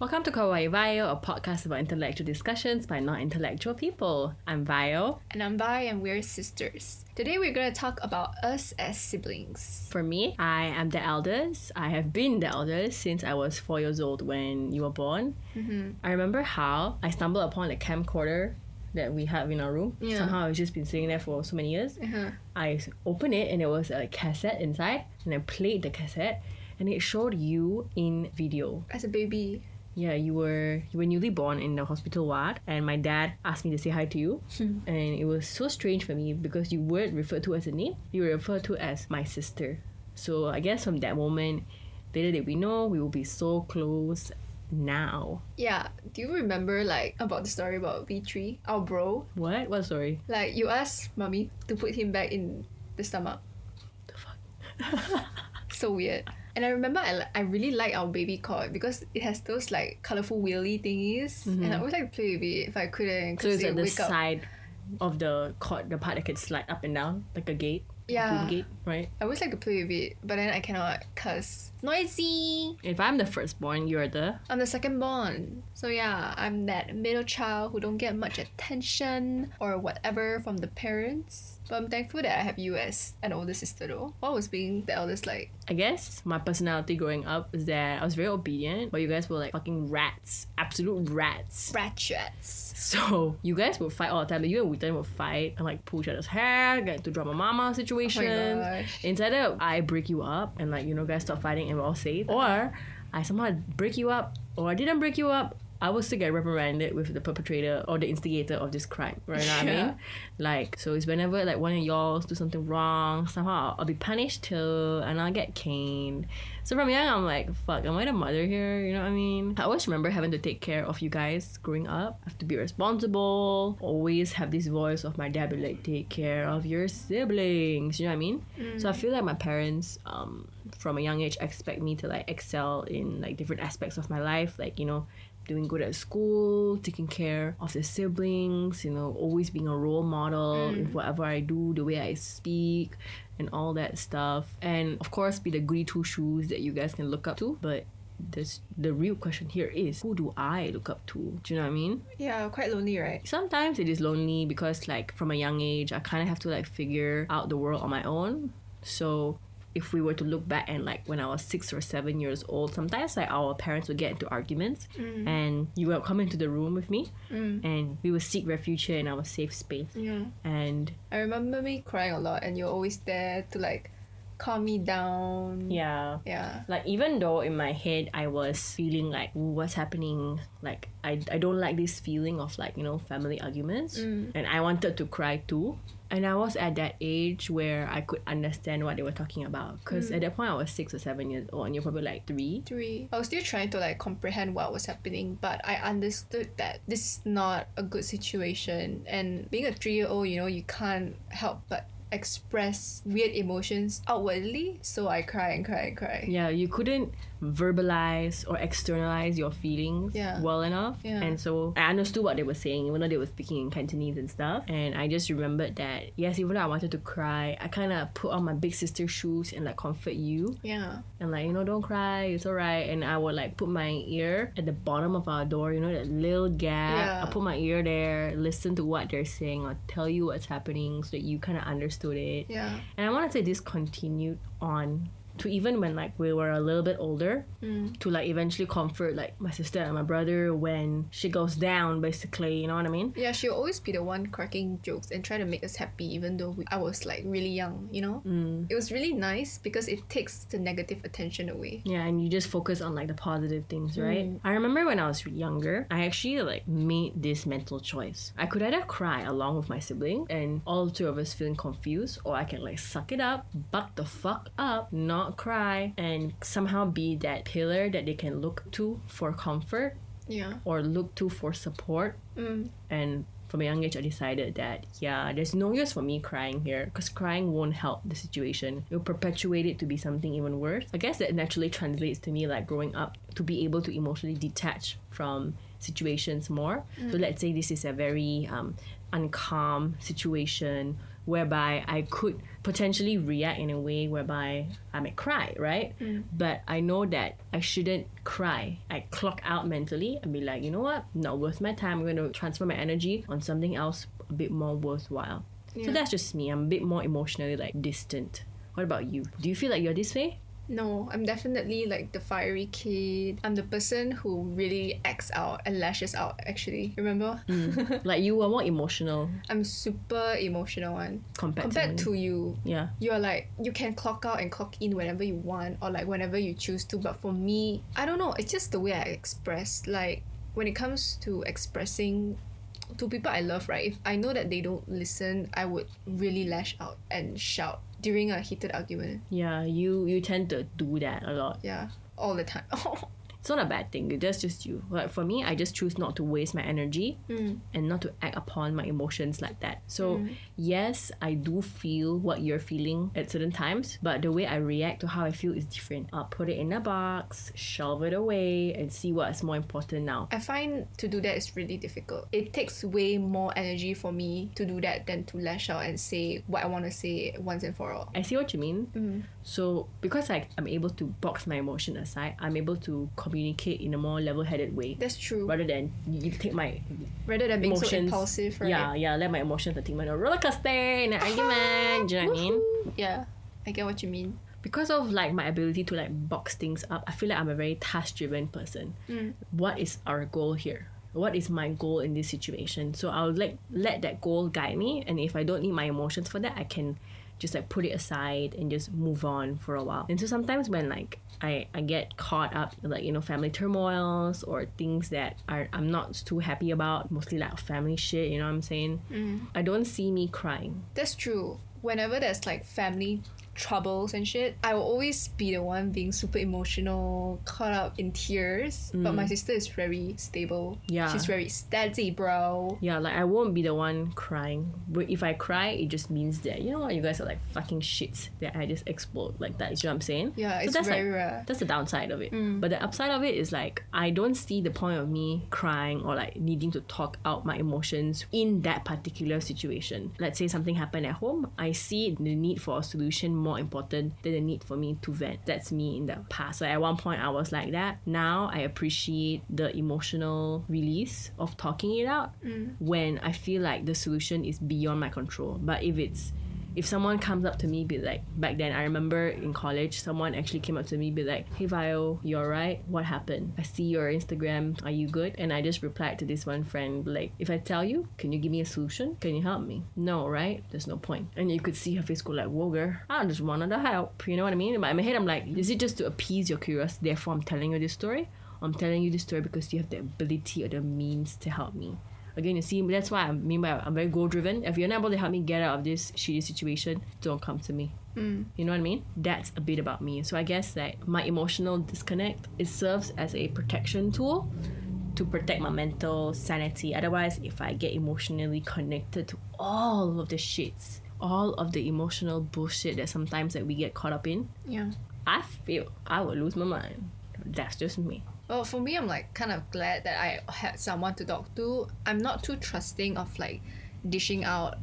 Welcome to Kawaii Vayo, a podcast about intellectual discussions by non intellectual people. I'm Vayo. And I'm Vi, and we're sisters. Today we're going to talk about us as siblings. For me, I am the eldest. I have been the eldest since I was four years old when you were born. Mm-hmm. I remember how I stumbled upon a camcorder that we have in our room. Yeah. Somehow it's just been sitting there for so many years. Uh-huh. I opened it and there was a cassette inside, and I played the cassette, and it showed you in video. As a baby. Yeah, you were you were newly born in the hospital ward, and my dad asked me to say hi to you, hmm. and it was so strange for me because you weren't referred to as a name; you were referred to as my sister. So I guess from that moment, little did we know we will be so close now. Yeah. Do you remember like about the story about V3, our bro? What? What story? Like you asked mommy to put him back in the stomach. The fuck? So weird. And I remember I, I really like our baby cot because it has those like colorful wheelie thingies, and I mm-hmm. always like to play with it if I couldn't. So 'cause it's it at the wake up. side of the cord, the part that can slide up and down like a gate. Yeah. gate, right? I always like to play with it, but then I cannot cause noisy. If I'm the firstborn, you're the I'm the secondborn. So yeah, I'm that middle child who don't get much attention or whatever from the parents. But I'm thankful that I have you as an older sister though. What was being the eldest like? I guess my personality growing up is that I was very obedient, but you guys were like fucking rats, absolute rats. Ratchets. So you guys would fight all the time. You and Wooten would fight and like pull each other's hair, get into drama mama situations. Oh gosh. Instead of I break you up and like you know guys stop fighting and we're all safe, or I somehow break you up, or I didn't break you up. I will still get reprimanded with the perpetrator or the instigator of this crime. Right? You know what I mean? Like so, it's whenever like one of y'all do something wrong, somehow I'll, I'll be punished too, and I'll get caned. So from young, I'm like, fuck, am I the mother here? You know what I mean? I always remember having to take care of you guys growing up. I have to be responsible. Always have this voice of my dad be like, take care of your siblings. You know what I mean? So I feel like my parents, um, from a young age, expect me to like excel in like different aspects of my life, like you know. Doing good at school, taking care of the siblings, you know, always being a role model in mm. whatever I do, the way I speak, and all that stuff. And of course, be the goody two shoes that you guys can look up to. But this, the real question here is who do I look up to? Do you know what I mean? Yeah, quite lonely, right? Sometimes it is lonely because, like, from a young age, I kind of have to like figure out the world on my own. So if we were to look back and like when I was six or seven years old, sometimes like our parents would get into arguments, mm. and you would come into the room with me, mm. and we would seek refuge here in our safe space. Yeah. And I remember me crying a lot and you're always there to like calm me down. yeah, Yeah. like even though in my head I was feeling like what's happening like I, I don't like this feeling of like you know family arguments mm. and I wanted to cry too and I was at that age where I could understand what they were talking about because hmm. at that point I was six or seven years old and you're probably like three Three. I was still trying to like comprehend what was happening, but I understood that this is not a good situation. And being a three year old, you know, you can't help but express weird emotions outwardly. So I cry and cry and cry. yeah you couldn't verbalize or externalize your feelings Yeah. well enough Yeah. and so I understood what they were saying even though they were speaking in Cantonese and stuff and I just remembered that yes even though I wanted to cry I kind of put on my big sister shoes and like comfort you Yeah. and like you know don't cry it's alright and I would like put my ear at the bottom of our door you know that little gap Yeah. I put my ear there listen to what they're saying or tell you what's happening so that you kind of understood it Yeah. and I want to say this continued on to even when like we were a little bit older Mm. to like eventually comfort like my sister and my brother when she goes down basically you know what I mean Yeah, she'll always be the one cracking jokes and try to make us happy, even though we, I was like really young, you know? mm. It was really nice because it takes the negative attention away. Yeah, and you just focus on like the positive things, right? Mm. I remember when I was younger, I actually like made this mental choice. I could either cry along with my sibling and all two of us feeling confused, or I can like suck it up, buck the fuck up, not cry, and somehow be that pillar that they can look to for comfort Yeah. or look to for support. Mm. And from a young age, I decided that, yeah, there's no use for me crying here because crying won't help the situation. It will perpetuate it to be something even worse. I guess that naturally translates to me like growing up to be able to emotionally detach from situations more. So let's say this is a very um, uncalm situation whereby I could potentially react in a way whereby I may cry, right? Mm. But I know that I shouldn't cry. I clock out mentally and be like, you know what? Not worth my time. I'm going to transfer my energy on something else a bit more worthwhile. So that's just me. I'm a bit more emotionally like distant. What about you? Do you feel like you're this way? No, I'm definitely like the fiery kid. I'm the person who really acts out and lashes out, actually. Remember? Mm. like you are more emotional I'm super emotional one. compared, Compared to, to you, yeah. you're like, you can clock out and clock in whenever you want or like whenever you choose to. But for me, I don't know. It's just the way I express. Like, when it comes to expressing to people I love, right? If I know that they don't listen, I would really lash out and shout during a heated argument. Yeah, you you tend to do that a lot. Yeah, all the time. It's not a bad thing. That's just you. Like for me, I just choose not to waste my energy Mm. and not to act upon my emotions like that. So yes, I do feel what you're feeling at certain times, but the way I react to how I feel is different. I'll put it in a box, shelve it away, and see what's more important now. I find to do that is really difficult. It takes way more energy for me to do that than to lash out and say what I want to say once and for all. I see what you mean. Mm. So because I, I'm able to box my emotion aside, I'm able to communicate in a more level-headed way. That's true. Rather than you you take my Rather than being so emotions, impulsive, right? yeah, yeah, let my emotions take on roller coaster in an argument. Do you know what I mean? Yeah, I get what you mean. because of like my ability to like box things up, I feel like I'm a very task driven person. Mm. What is our goal here? What is my goal in this situation? So I'll like let that goal guide me, and if I don't need my emotions for that, I can just like put it aside and just move on for a while. And so sometimes when like I, I get caught up in like you know family turmoils or things that are I'm not too happy about, mostly like family shit. You know what I'm saying? Mm. I don't see me crying. That's true. Whenever there's like family troubles and shit, I will always be the one being super emotional, caught up in tears. But my mm. sister is very stable. Yeah. She's very steady, bro. Yeah, like I won't be the one crying. But if I cry, it just means that you know what, you guys are like fucking shits that I just explode like that. You know what I'm saying? Yeah, So it's that's very like, rare. That's the downside of it. Mm. But the upside of it is like I don't see the point of me crying or like needing to talk out my emotions in that particular situation. Let's say something happened at home, I see the need for a solution more important than the need for me to vent. That's me in the past. So at one point I was like that. Now I appreciate the emotional release of talking it out mm. when I feel like the solution is beyond my control. But if it's if someone comes up to me be like back then I remember in college someone actually came up to me be like hey Vio you alright what happened? I see your Instagram. Are you good? And I just replied to this one friend like if I tell you can you give me a solution? Can you help me? No right? There's no point. And you could see her face go like whoa girl I just wanted to help. You know what I mean? But in my head I'm like is it just to appease your curiosity? Therefore I'm telling you this story. I'm telling you this story because you have the ability or the means to help me Again, you see, that's why I mean by I'm very goal driven. If you're not able to help me get out of this shitty situation, don't come to me. Mm. You know what I mean? That's a bit about me. So I guess that my emotional disconnect it serves as a protection tool to protect my mental sanity. Otherwise, if I get emotionally connected to all of the shits, all of the emotional bullshit that sometimes that we get caught up in, Yeah. I feel I would lose my mind. That's just me. Well, for me, I'm like kind of glad that I had someone to talk to. I'm not too trusting of like dishing out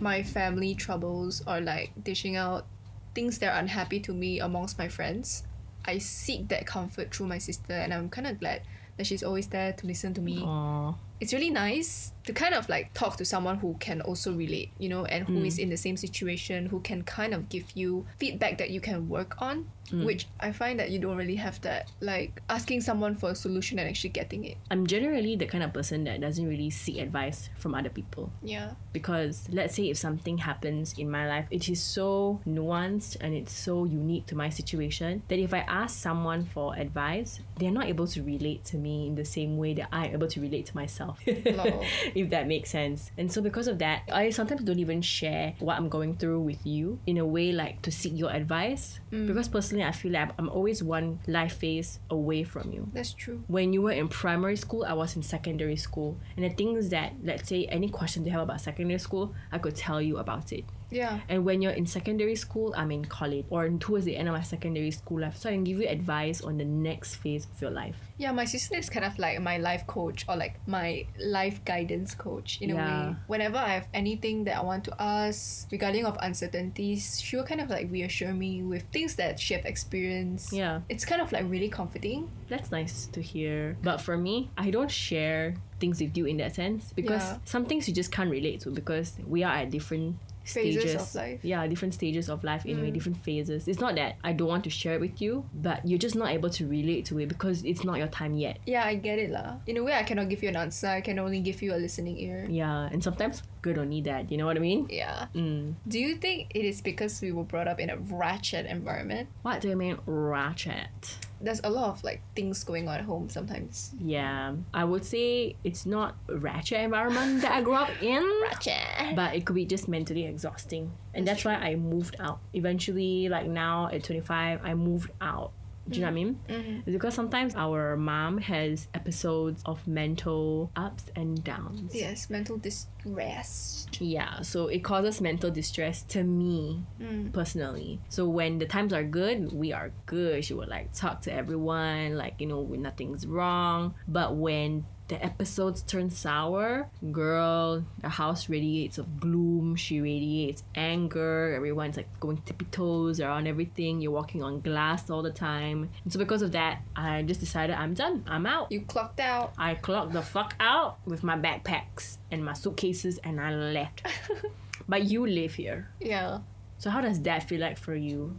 my family troubles or like dishing out things that are unhappy to me amongst my friends. I seek that comfort through my sister, and I'm kind of glad that she's always there to listen to me. Aww. It's really nice to kind of like talk to someone who can also relate, you know, and who is mm. in the same situation, who can kind of give you feedback that you can work on, mm. which I find that you don't really have that. Like asking someone for a solution and actually getting it. I'm generally the kind of person that doesn't really seek advice from other people. Yeah. because let's say if something happens in my life it is so nuanced and it's so unique to my situation that if i ask someone for advice they're not able to relate to me in the same way that i'm able to relate to myself. if that makes sense and so because of that i sometimes don't even share what i'm going through with you in a way like to seek your advice mm. because personally i feel like i'm always one life phase away from you That's true. when you were in primary school, I was in secondary school. And the things that, let's say, any question they have about secondary school, I could tell you about it. Yeah. And when you're in secondary school, I'm in college or towards the end of my secondary school life, so I can give you advice on the next phase of your life. Yeah, my sister is kind of like my life coach or like my life guidance coach in a Yeah. way. Whenever I have anything that I want to ask regarding of uncertainties, she will kind of like reassure me with things that she have experienced. Yeah. It's kind of like really comforting. That's nice to hear. But for me, I don't share things with you in that sense because Yeah. some things you just can't relate to because we are at different Phases stages of life. Yeah, different stages of life anyway, Mm. different phases. It's not that I don't want to share it with you, but you're just not able to relate to it because it's not your time yet. Yeah, I get it lah. In a way, I cannot give you an answer. I can only give you a listening ear. Yeah, and sometimes good don't need that. You know what I mean? Yeah. Mm. Do you think it is because we were brought up in a ratchet environment? What do you mean ratchet? There's a lot of like things going on at home sometimes. Yeah, I would say it's not a ratchet environment that I grew up in. Ratchet. but it could be just mentally exhausting and That's that's, why i moved out eventually like now at 25 i moved out do you know what I mean? Mhm. Because sometimes our mom has episodes of mental ups and downs. Yes, mental distress. Yeah, so it causes mental distress to me Mm. personally. So when the times are good, we are good. She would like talk to everyone, like, you know, when nothing's wrong. But when the episodes turn sour, girl, the house radiates of gloom. She radiates anger. Everyone's like going tippy toes around everything. You're walking on glass all the time. And so because of that, I just decided I'm done. I'm out. You clocked out. I clocked the fuck out with my backpacks and my suitcases and I left. but you live here. Yeah. So how does that feel like for you?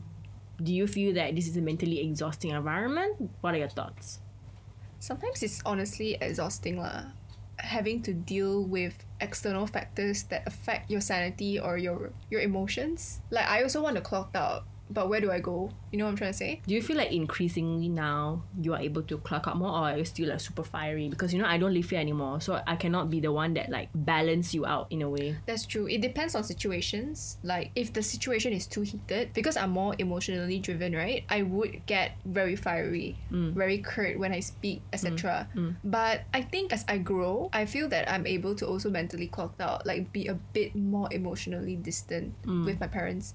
Do you feel that this is a mentally exhausting environment? What are your thoughts? Sometimes it's honestly exhausting lah. Having to deal with external factors that affect your sanity or your your emotions. Like I also want to clock out, but where do I go? You know what I'm trying to say? Do you feel like increasingly now you are able to clock out more or are you still like super fiery? Because you know I don't live here anymore, so I cannot be the one that like balance you out in a way. That's true. It depends on situations. Like if the situation is too heated, because I'm more emotionally driven, right? I would get very fiery, mm. very curt when I speak, etc. Mm. Mm. But I think as I grow, I feel that I'm able to also mentally clock out, like be a bit more emotionally distant with my parents.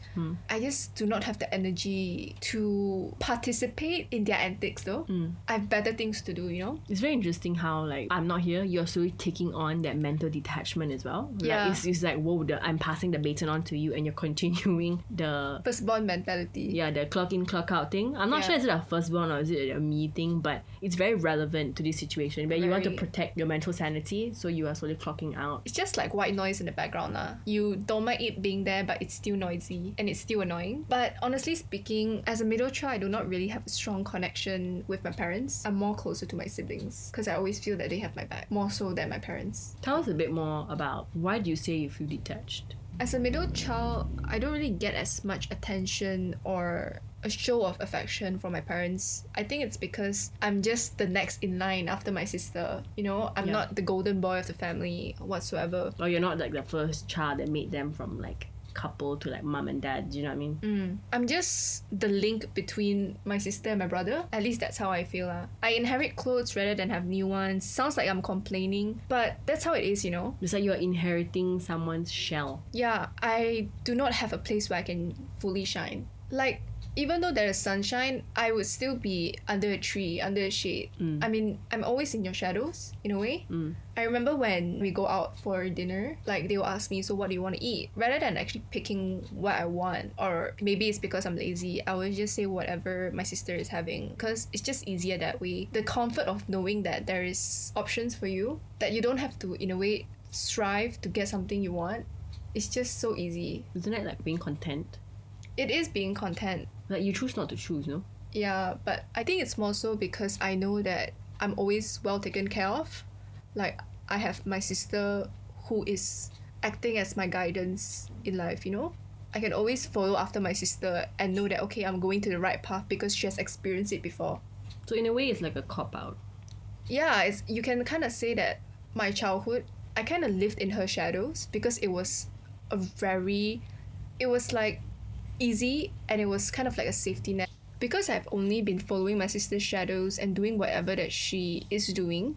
I just do not have the energy to participate in their antics though. Hmm. I have better things to do, you know? It's very interesting how like I'm not here, you're slowly taking on that mental detachment as well. Yeah. Like, it's, it's like whoa, the, I'm passing the baton on to you and you're continuing the Firstborn mentality. yeah the clock in clock out thing. I'm not Yeah. sure is it a firstborn or is it a me thing, but it's very relevant to this situation where you want to protect your mental sanity, so you are slowly clocking out. It's just like white noise in the background lah. You don't mind it being there, but it's still noisy and it's still annoying. But honestly speaking, as a middle child, I do not really have a strong connection with my parents. I'm more closer to my siblings because I always feel that they have my back more so than my parents. Tell us a bit more about why do you say you feel detached? As a middle child, I don't really get as much attention or a show of affection from my parents. I think it's because I'm just the next in line after my sister. You know, I'm Yeah. not the golden boy of the family whatsoever. Or you're not like the first child that made them from like couple to like mom and dad. Do you know what I mean? Mm. I'm just the link between my sister and my brother. At least that's how I feel. lah. I inherit clothes rather than have new ones. Sounds like I'm complaining, but that's how it is, you know? It's like you're inheriting someone's shell. Yeah, I do not have a place where I can fully shine. Like, even though there is sunshine, I would still be under a tree, under a shade. Mm. I mean, I'm always in your shadows, in a way. Mm. I remember when we go out for dinner, like they will ask me, so what do you want to eat? Rather than actually picking what I want, or maybe it's because I'm lazy, I will just say whatever my sister is having because it's just easier that way. The comfort of knowing that there is options for you, that you don't have to, in a way, strive to get something you want. It's just so easy. Isn't it like being content? It is being content, Like you choose not to choose, no? Yeah, but I think it's more so because I know that I'm always well taken care of. Like I have my sister who is acting as my guidance in life, you know? I can always follow after my sister and know that okay, I'm going to the right path because she has experienced it before. So in a way it's like a cop out. Yeah, it's you can kind of say that my childhood, I kind of lived in her shadows because it was a very it was like easy and it was kind of like a safety net. Because I've only been following my sister's shadows and doing whatever that she is doing,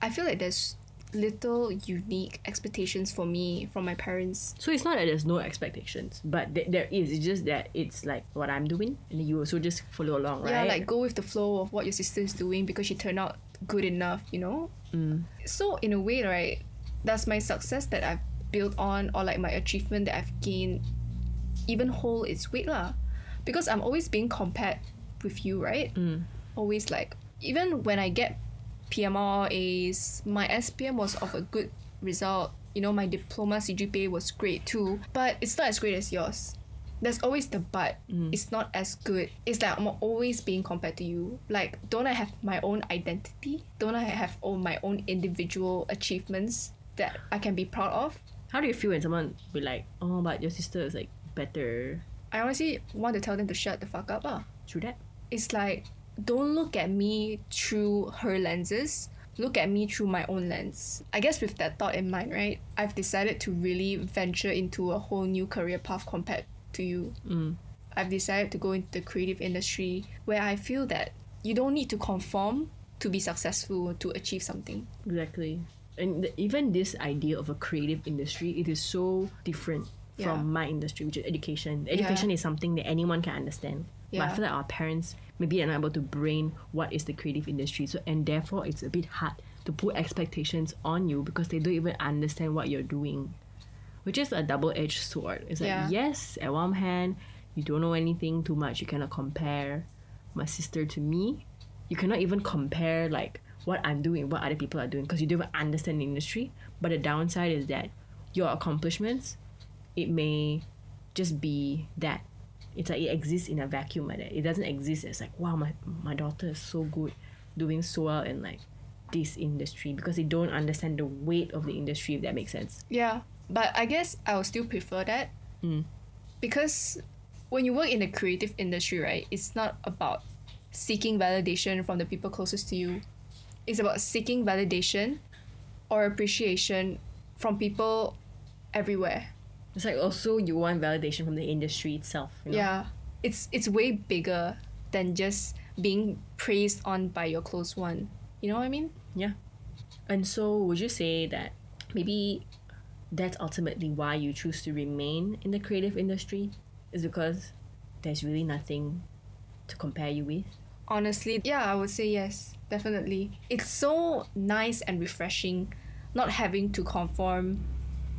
I feel like there's little unique expectations for me from my parents. So it's not that there's no expectations, but th- there is. It's just that it's like what I'm doing, and you also just follow along, right? Yeah, like go with the flow of what your sister is doing because she turned out good enough, you know? Mm. So in a way, right, that's my success that I've built on or like my achievement that I've gained even hold its weight lah? Because I'm always being compared with you, right? Mm. Always like even when I get PMR A's, my SPM was of a good result. You know, my diploma CGPA was great too, but it's not as great as yours. There's always the but. It's not as good. It's like I'm always being compared to you. Like, don't I have my own identity? Don't I have all my own individual achievements that I can be proud of? How do you feel when someone be like, "Oh, but your sister is like better"? I honestly want to tell them to shut the fuck up. Ah. True that. It's like, don't look at me through her lenses. Look at me through my own lens. I guess with that thought in mind, right, I've decided to really venture into a whole new career path compared to you. Mm. I've decided to go into the creative industry where I feel that you don't need to conform to be successful to achieve something. Exactly. And even this idea of a creative industry, it is so different Yeah. from my industry, which is education. Education is something that anyone can understand. But I feel like our parents maybe are not able to brain what is the creative industry. So and therefore it's a bit hard to put expectations on you because they don't even understand what you're doing. Which is a double edged sword. It's like Yeah. yes, at one hand, you don't know anything too much, you cannot compare my sister to me. You cannot even compare like what I'm doing, what other people are doing, because you don't even understand the industry. But the downside is that your accomplishments, it may just be that. It's like it exists in a vacuum like that. It doesn't exist as like, wow, my my daughter is so good, doing so well in like this industry because they don't understand the weight of the industry if that makes sense. Yeah, but I guess I would still prefer that Mm. because when you work in the creative industry, right, it's not about seeking validation from the people closest to you. It's about seeking validation or appreciation from people everywhere. It's like also you want validation from the industry itself. You know? Yeah, it's it's way bigger than just being praised on by your close one. You know what I mean? Yeah. And so would you say that maybe that's ultimately why you choose to remain in the creative industry? Is because there's really nothing to compare you with? Honestly, yeah, I would say yes, definitely. It's so nice and refreshing not having to conform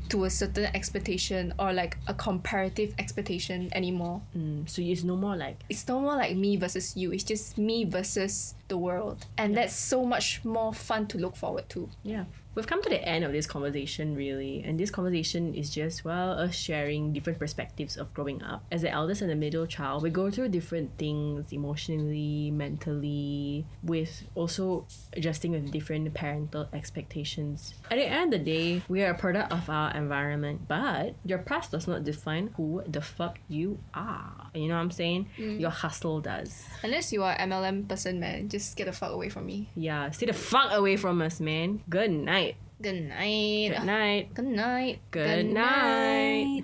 to a certain expectation or like a comparative expectation anymore. Mm, so it's no more like It's no more like me versus you, it's just me versus the world. And that's so much more fun to look forward to. Yeah. We've come to the end of this conversation, really. And this conversation is just, well, us sharing different perspectives of growing up. As the eldest and the middle child, we go through different things emotionally, mentally, with also adjusting with different parental expectations. At the end of the day, we are a product of our environment, but your past does not define who the fuck you are. You know what I'm saying? Mm. Your hustle does. Unless you are MLM person, man, just get the fuck away from me. Yeah, stay the fuck away from us, man. Good night. Good night. Good night. Good night. Good night.